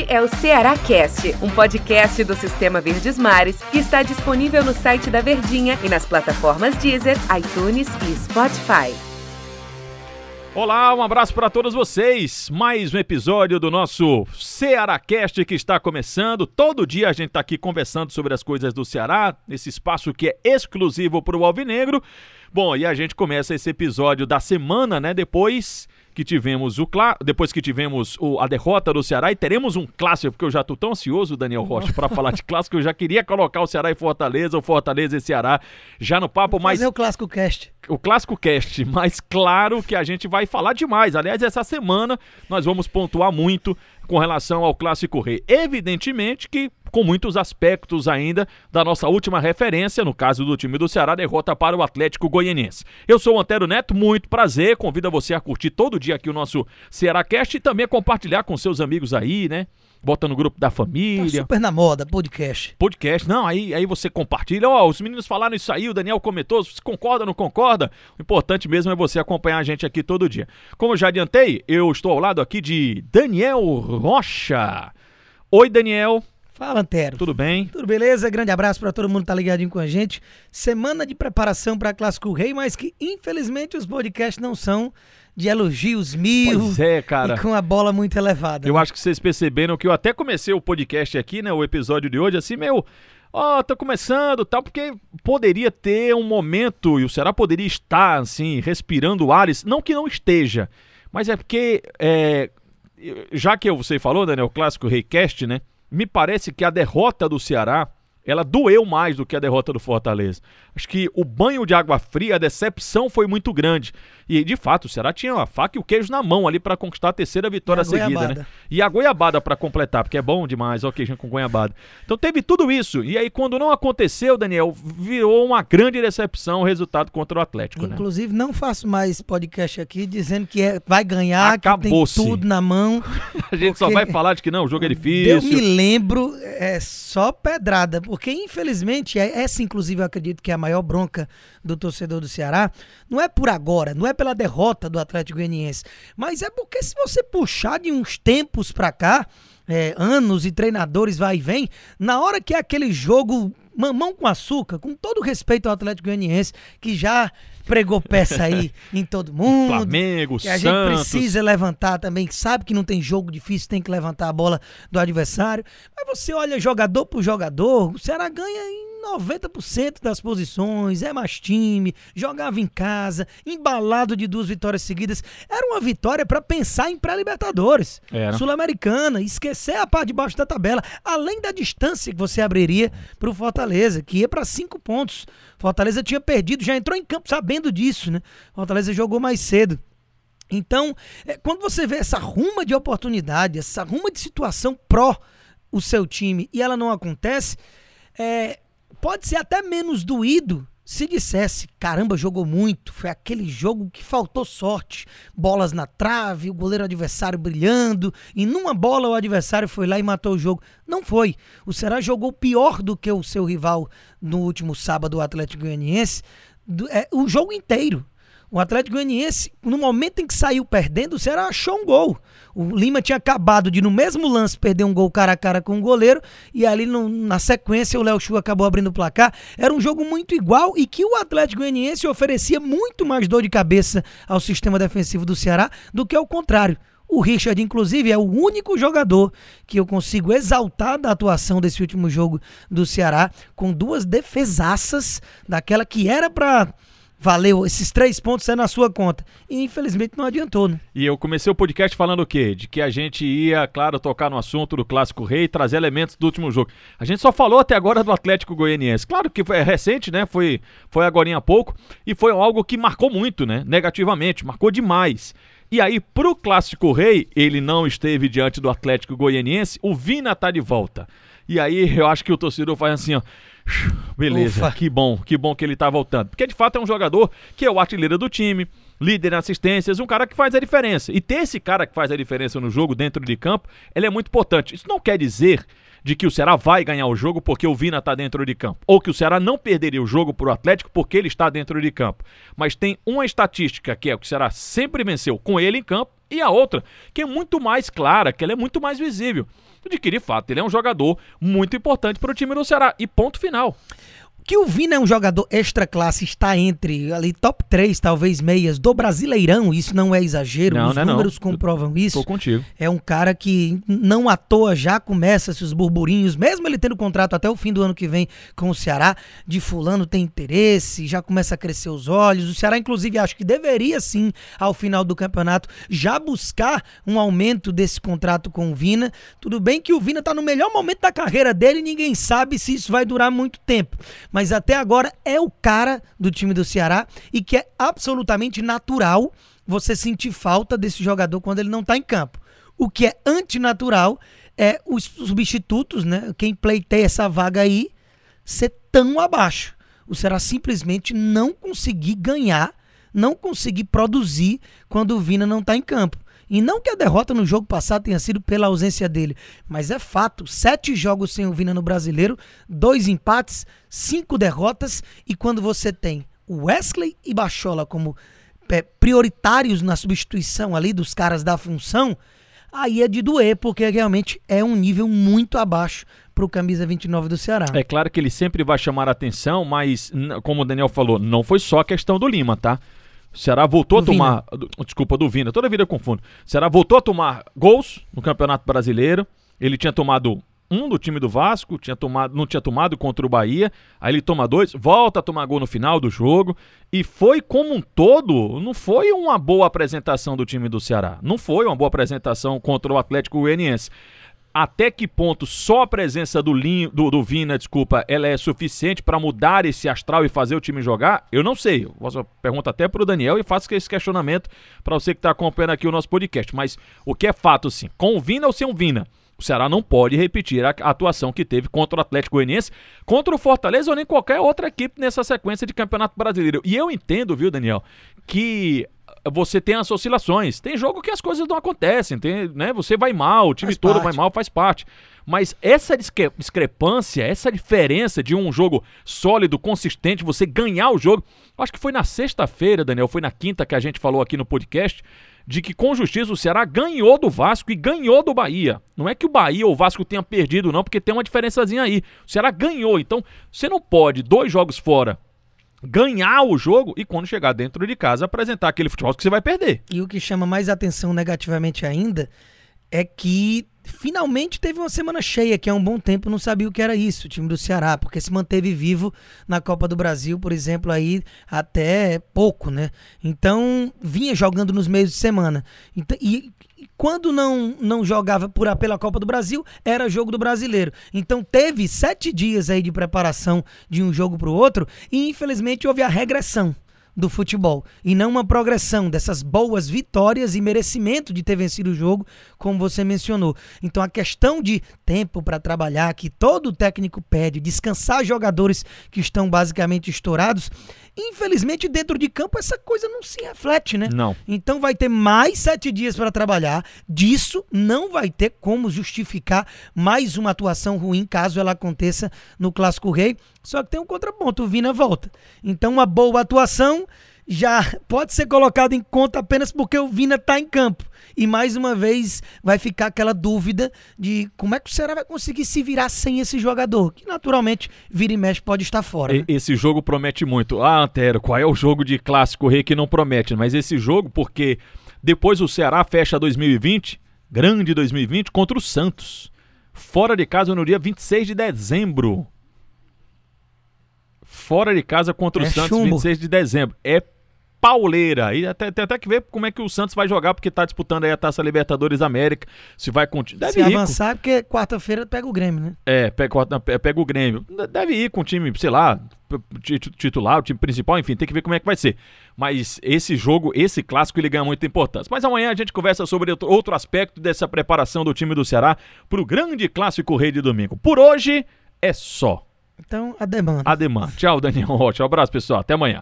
Este é o Ceará Cast, um podcast do Sistema Verdes Mares que está disponível no site da Verdinha e nas plataformas Deezer, iTunes e Spotify. Olá, um abraço para todos vocês. Mais um episódio do nosso Cearacast que está começando. Todo dia a gente está aqui conversando sobre as coisas do Ceará, nesse espaço que é exclusivo para o Alvinegro. Bom, e a gente começa esse episódio da semana, né? Depois que tivemos o depois que tivemos o, a derrota do Ceará e teremos um clássico, porque eu já estou tão ansioso, Daniel Rocha, para falar de clássico, eu já queria colocar o Ceará e Fortaleza, o Fortaleza e Ceará já no papo, mas fazer o clássico cast. O clássico cast, mas claro que a gente vai falar demais. Aliás, essa semana nós vamos pontuar muito com relação ao clássico rei. Evidentemente que com muitos aspectos ainda da nossa última referência, no caso do time do Ceará, derrota para o Atlético Goianiense. Eu sou o Antero Neto, muito prazer, convido você a curtir todo dia aqui o nosso Ceará Cast e também a compartilhar com seus amigos aí, né? Bota no grupo da família. Tá super na moda, podcast. Podcast, não, aí, aí você compartilha. Ó, oh, os meninos falaram isso aí, o Daniel comentou, você concorda ou não concorda? O importante mesmo é você acompanhar a gente aqui todo dia. Como eu já adiantei, eu estou ao lado aqui de Daniel Rocha. Oi, Daniel. Fala, Antero. Tudo bem? Tudo beleza? Grande abraço para todo mundo que tá ligadinho com a gente. Semana de preparação para Clássico Rei, mas que infelizmente os podcasts não são de elogios mil. Pois é, cara. E com a bola muito elevada. Eu né? acho que vocês perceberam que eu até comecei o podcast aqui, né, o episódio de hoje assim, meu, ó, oh, tô começando, tal, porque poderia ter um momento e o Ceará poderia estar assim, respirando ares, não que não esteja, mas é porque é, já que você falou, Daniel, o clássico Reicast, né? Me parece que a derrota do Ceará ela doeu mais do que a derrota do Fortaleza. Acho que o banho de água fria, a decepção foi muito grande. E de fato, o Ceará tinha a faca e o queijo na mão ali para conquistar a terceira vitória a seguida, né? E a goiabada para completar, porque é bom demais, ó, queijo com goiabada. Então teve tudo isso. E aí quando não aconteceu, Daniel, virou uma grande decepção o resultado contra o Atlético, né? Inclusive, né? não faço mais podcast aqui dizendo que é, vai ganhar, Acabou que tem tudo na mão. a gente só vai falar de que não, o jogo é difícil. Eu me lembro, é só pedrada, porque infelizmente, é, essa inclusive eu acredito que é a maior bronca do torcedor do Ceará, não é por agora, não é pela derrota do Atlético Goianiense, mas é porque se você puxar de uns tempos para cá, é, anos e treinadores vai e vem, na hora que é aquele jogo mamão com açúcar, com todo respeito ao Atlético Goianiense, que já pregou peça aí em todo mundo. Flamengo, que a Santos. gente precisa levantar também, sabe que não tem jogo difícil, tem que levantar a bola do adversário. Mas você olha jogador por jogador, o Ceará ganha em 90% das posições, é mais time, jogava em casa, embalado de duas vitórias seguidas. Era uma vitória para pensar em pré-Libertadores, Sul-Americana, esquecer a parte de baixo da tabela, além da distância que você abriria para o Fortaleza, que ia para cinco pontos. Fortaleza tinha perdido, já entrou em campo sabendo disso, né? Fortaleza jogou mais cedo. Então, é, quando você vê essa ruma de oportunidade, essa ruma de situação pró o seu time e ela não acontece, é, pode ser até menos doído se dissesse, caramba, jogou muito, foi aquele jogo que faltou sorte, bolas na trave, o goleiro adversário brilhando, e numa bola o adversário foi lá e matou o jogo. Não foi. O Ceará jogou pior do que o seu rival no último sábado, o Atlético Goianiense, é, o jogo inteiro. O Atlético Goianiense, no momento em que saiu perdendo, o Ceará achou um gol. O Lima tinha acabado de, no mesmo lance, perder um gol cara a cara com o goleiro. E ali, no, na sequência, o Léo Chu acabou abrindo o placar. Era um jogo muito igual e que o Atlético Goianiense oferecia muito mais dor de cabeça ao sistema defensivo do Ceará do que ao contrário. O Richard, inclusive, é o único jogador que eu consigo exaltar da atuação desse último jogo do Ceará, com duas defesaças daquela que era para valeu, esses três pontos é na sua conta. E infelizmente não adiantou, né? E eu comecei o podcast falando o quê? De que a gente ia, claro, tocar no assunto do Clássico Rei, trazer elementos do último jogo. A gente só falou até agora do Atlético Goianiense. Claro que é recente, né? Foi, foi agora há pouco. E foi algo que marcou muito, né? Negativamente, marcou demais. E aí, pro Clássico Rei, ele não esteve diante do Atlético Goianiense, o Vina tá de volta. E aí eu acho que o torcedor faz assim, ó. Beleza, Ufa. que bom, que bom que ele tá voltando. Porque de fato é um jogador que é o artilheiro do time, líder em assistências, um cara que faz a diferença. E ter esse cara que faz a diferença no jogo dentro de campo, ele é muito importante. Isso não quer dizer de que o Ceará vai ganhar o jogo porque o Vina está dentro de campo, ou que o Ceará não perderia o jogo para o Atlético porque ele está dentro de campo. Mas tem uma estatística que é que o Ceará sempre venceu com ele em campo e a outra que é muito mais clara, que ela é muito mais visível, de que de fato ele é um jogador muito importante para o time do Ceará. E ponto final que o Vina é um jogador extra classe, está entre ali top 3, talvez meias do Brasileirão, isso não é exagero, não, os não é números não. comprovam isso. Tô contigo. É um cara que não à toa já começa esses burburinhos, mesmo ele tendo contrato até o fim do ano que vem com o Ceará, de fulano tem interesse, já começa a crescer os olhos. O Ceará inclusive acho que deveria sim ao final do campeonato já buscar um aumento desse contrato com o Vina. Tudo bem que o Vina tá no melhor momento da carreira dele e ninguém sabe se isso vai durar muito tempo. Mas até agora é o cara do time do Ceará e que é absolutamente natural você sentir falta desse jogador quando ele não está em campo. O que é antinatural é os substitutos, né? Quem pleiteia essa vaga aí ser tão abaixo. O Ceará simplesmente não conseguir ganhar, não conseguir produzir quando o Vina não está em campo. E não que a derrota no jogo passado tenha sido pela ausência dele, mas é fato: sete jogos sem o Vina no brasileiro, dois empates, cinco derrotas, e quando você tem Wesley e Bachola como é, prioritários na substituição ali dos caras da função, aí é de doer, porque realmente é um nível muito abaixo para o camisa 29 do Ceará. É claro que ele sempre vai chamar a atenção, mas como o Daniel falou, não foi só a questão do Lima, tá? O Ceará voltou do a tomar. Vina. Desculpa, do Vina. Toda vida eu confundo. O Ceará voltou a tomar gols no Campeonato Brasileiro. Ele tinha tomado um do time do Vasco, tinha tomado, não tinha tomado contra o Bahia. Aí ele toma dois, volta a tomar gol no final do jogo. E foi como um todo, não foi uma boa apresentação do time do Ceará. Não foi uma boa apresentação contra o Atlético Goianiense até que ponto só a presença do, Linho, do, do Vina, desculpa, ela é suficiente para mudar esse astral e fazer o time jogar? Eu não sei. Eu faço pergunta até para o Daniel e faço esse questionamento para você que está acompanhando aqui o nosso podcast. Mas o que é fato, sim, com o Vina ou sem o Vina? O Ceará não pode repetir a atuação que teve contra o Atlético Goianiense, contra o Fortaleza ou nem qualquer outra equipe nessa sequência de Campeonato Brasileiro. E eu entendo, viu, Daniel, que você tem as oscilações. Tem jogo que as coisas não acontecem, tem, né? Você vai mal, o time faz todo parte. vai mal, faz parte. Mas essa discre discrepância, essa diferença de um jogo sólido, consistente, você ganhar o jogo. Acho que foi na sexta-feira, Daniel, foi na quinta que a gente falou aqui no podcast, de que com justiça o Ceará ganhou do Vasco e ganhou do Bahia. Não é que o Bahia ou o Vasco tenha perdido, não, porque tem uma diferençazinha aí. O Ceará ganhou, então você não pode, dois jogos fora, ganhar o jogo e quando chegar dentro de casa apresentar aquele futebol que você vai perder. E o que chama mais atenção negativamente ainda é que finalmente teve uma semana cheia, que há um bom tempo não sabia o que era isso, o time do Ceará, porque se manteve vivo na Copa do Brasil, por exemplo, aí até pouco, né? Então, vinha jogando nos meios de semana. Então, e quando não, não jogava por, pela Copa do Brasil, era jogo do brasileiro. Então teve sete dias aí de preparação de um jogo para o outro e infelizmente houve a regressão do futebol e não uma progressão dessas boas vitórias e merecimento de ter vencido o jogo, como você mencionou. Então a questão de tempo para trabalhar que todo técnico pede, descansar jogadores que estão basicamente estourados, infelizmente dentro de campo essa coisa não se reflete, né? Não. Então vai ter mais sete dias para trabalhar. Disso não vai ter como justificar mais uma atuação ruim caso ela aconteça no Clássico Rei. Só que tem um contraponto, o Vina volta. Então uma boa atuação já pode ser colocado em conta apenas porque o Vina está em campo. E mais uma vez vai ficar aquela dúvida de como é que o Ceará vai conseguir se virar sem esse jogador, que naturalmente vira e mexe pode estar fora. Né? Esse jogo promete muito. Ah, Antero, qual é o jogo de clássico rei que não promete? Mas esse jogo, porque depois o Ceará fecha 2020, grande 2020, contra o Santos. Fora de casa no dia 26 de dezembro. Fora de casa contra o é Santos, chumbo. 26 de dezembro. É pauleira. E até, tem até que ver como é que o Santos vai jogar, porque tá disputando aí a Taça Libertadores América. Se vai continuar. Se avançar, com... porque quarta-feira pega o Grêmio, né? É, pega, pega o Grêmio. Deve ir com o time, sei lá, titular, o time principal, enfim, tem que ver como é que vai ser. Mas esse jogo, esse clássico, ele ganha muita importância. Mas amanhã a gente conversa sobre outro aspecto dessa preparação do time do Ceará para o grande clássico rei de domingo. Por hoje é só. Então, a demanda. A demanda. Tchau, Daniel Rocha. Um abraço, pessoal. Até amanhã.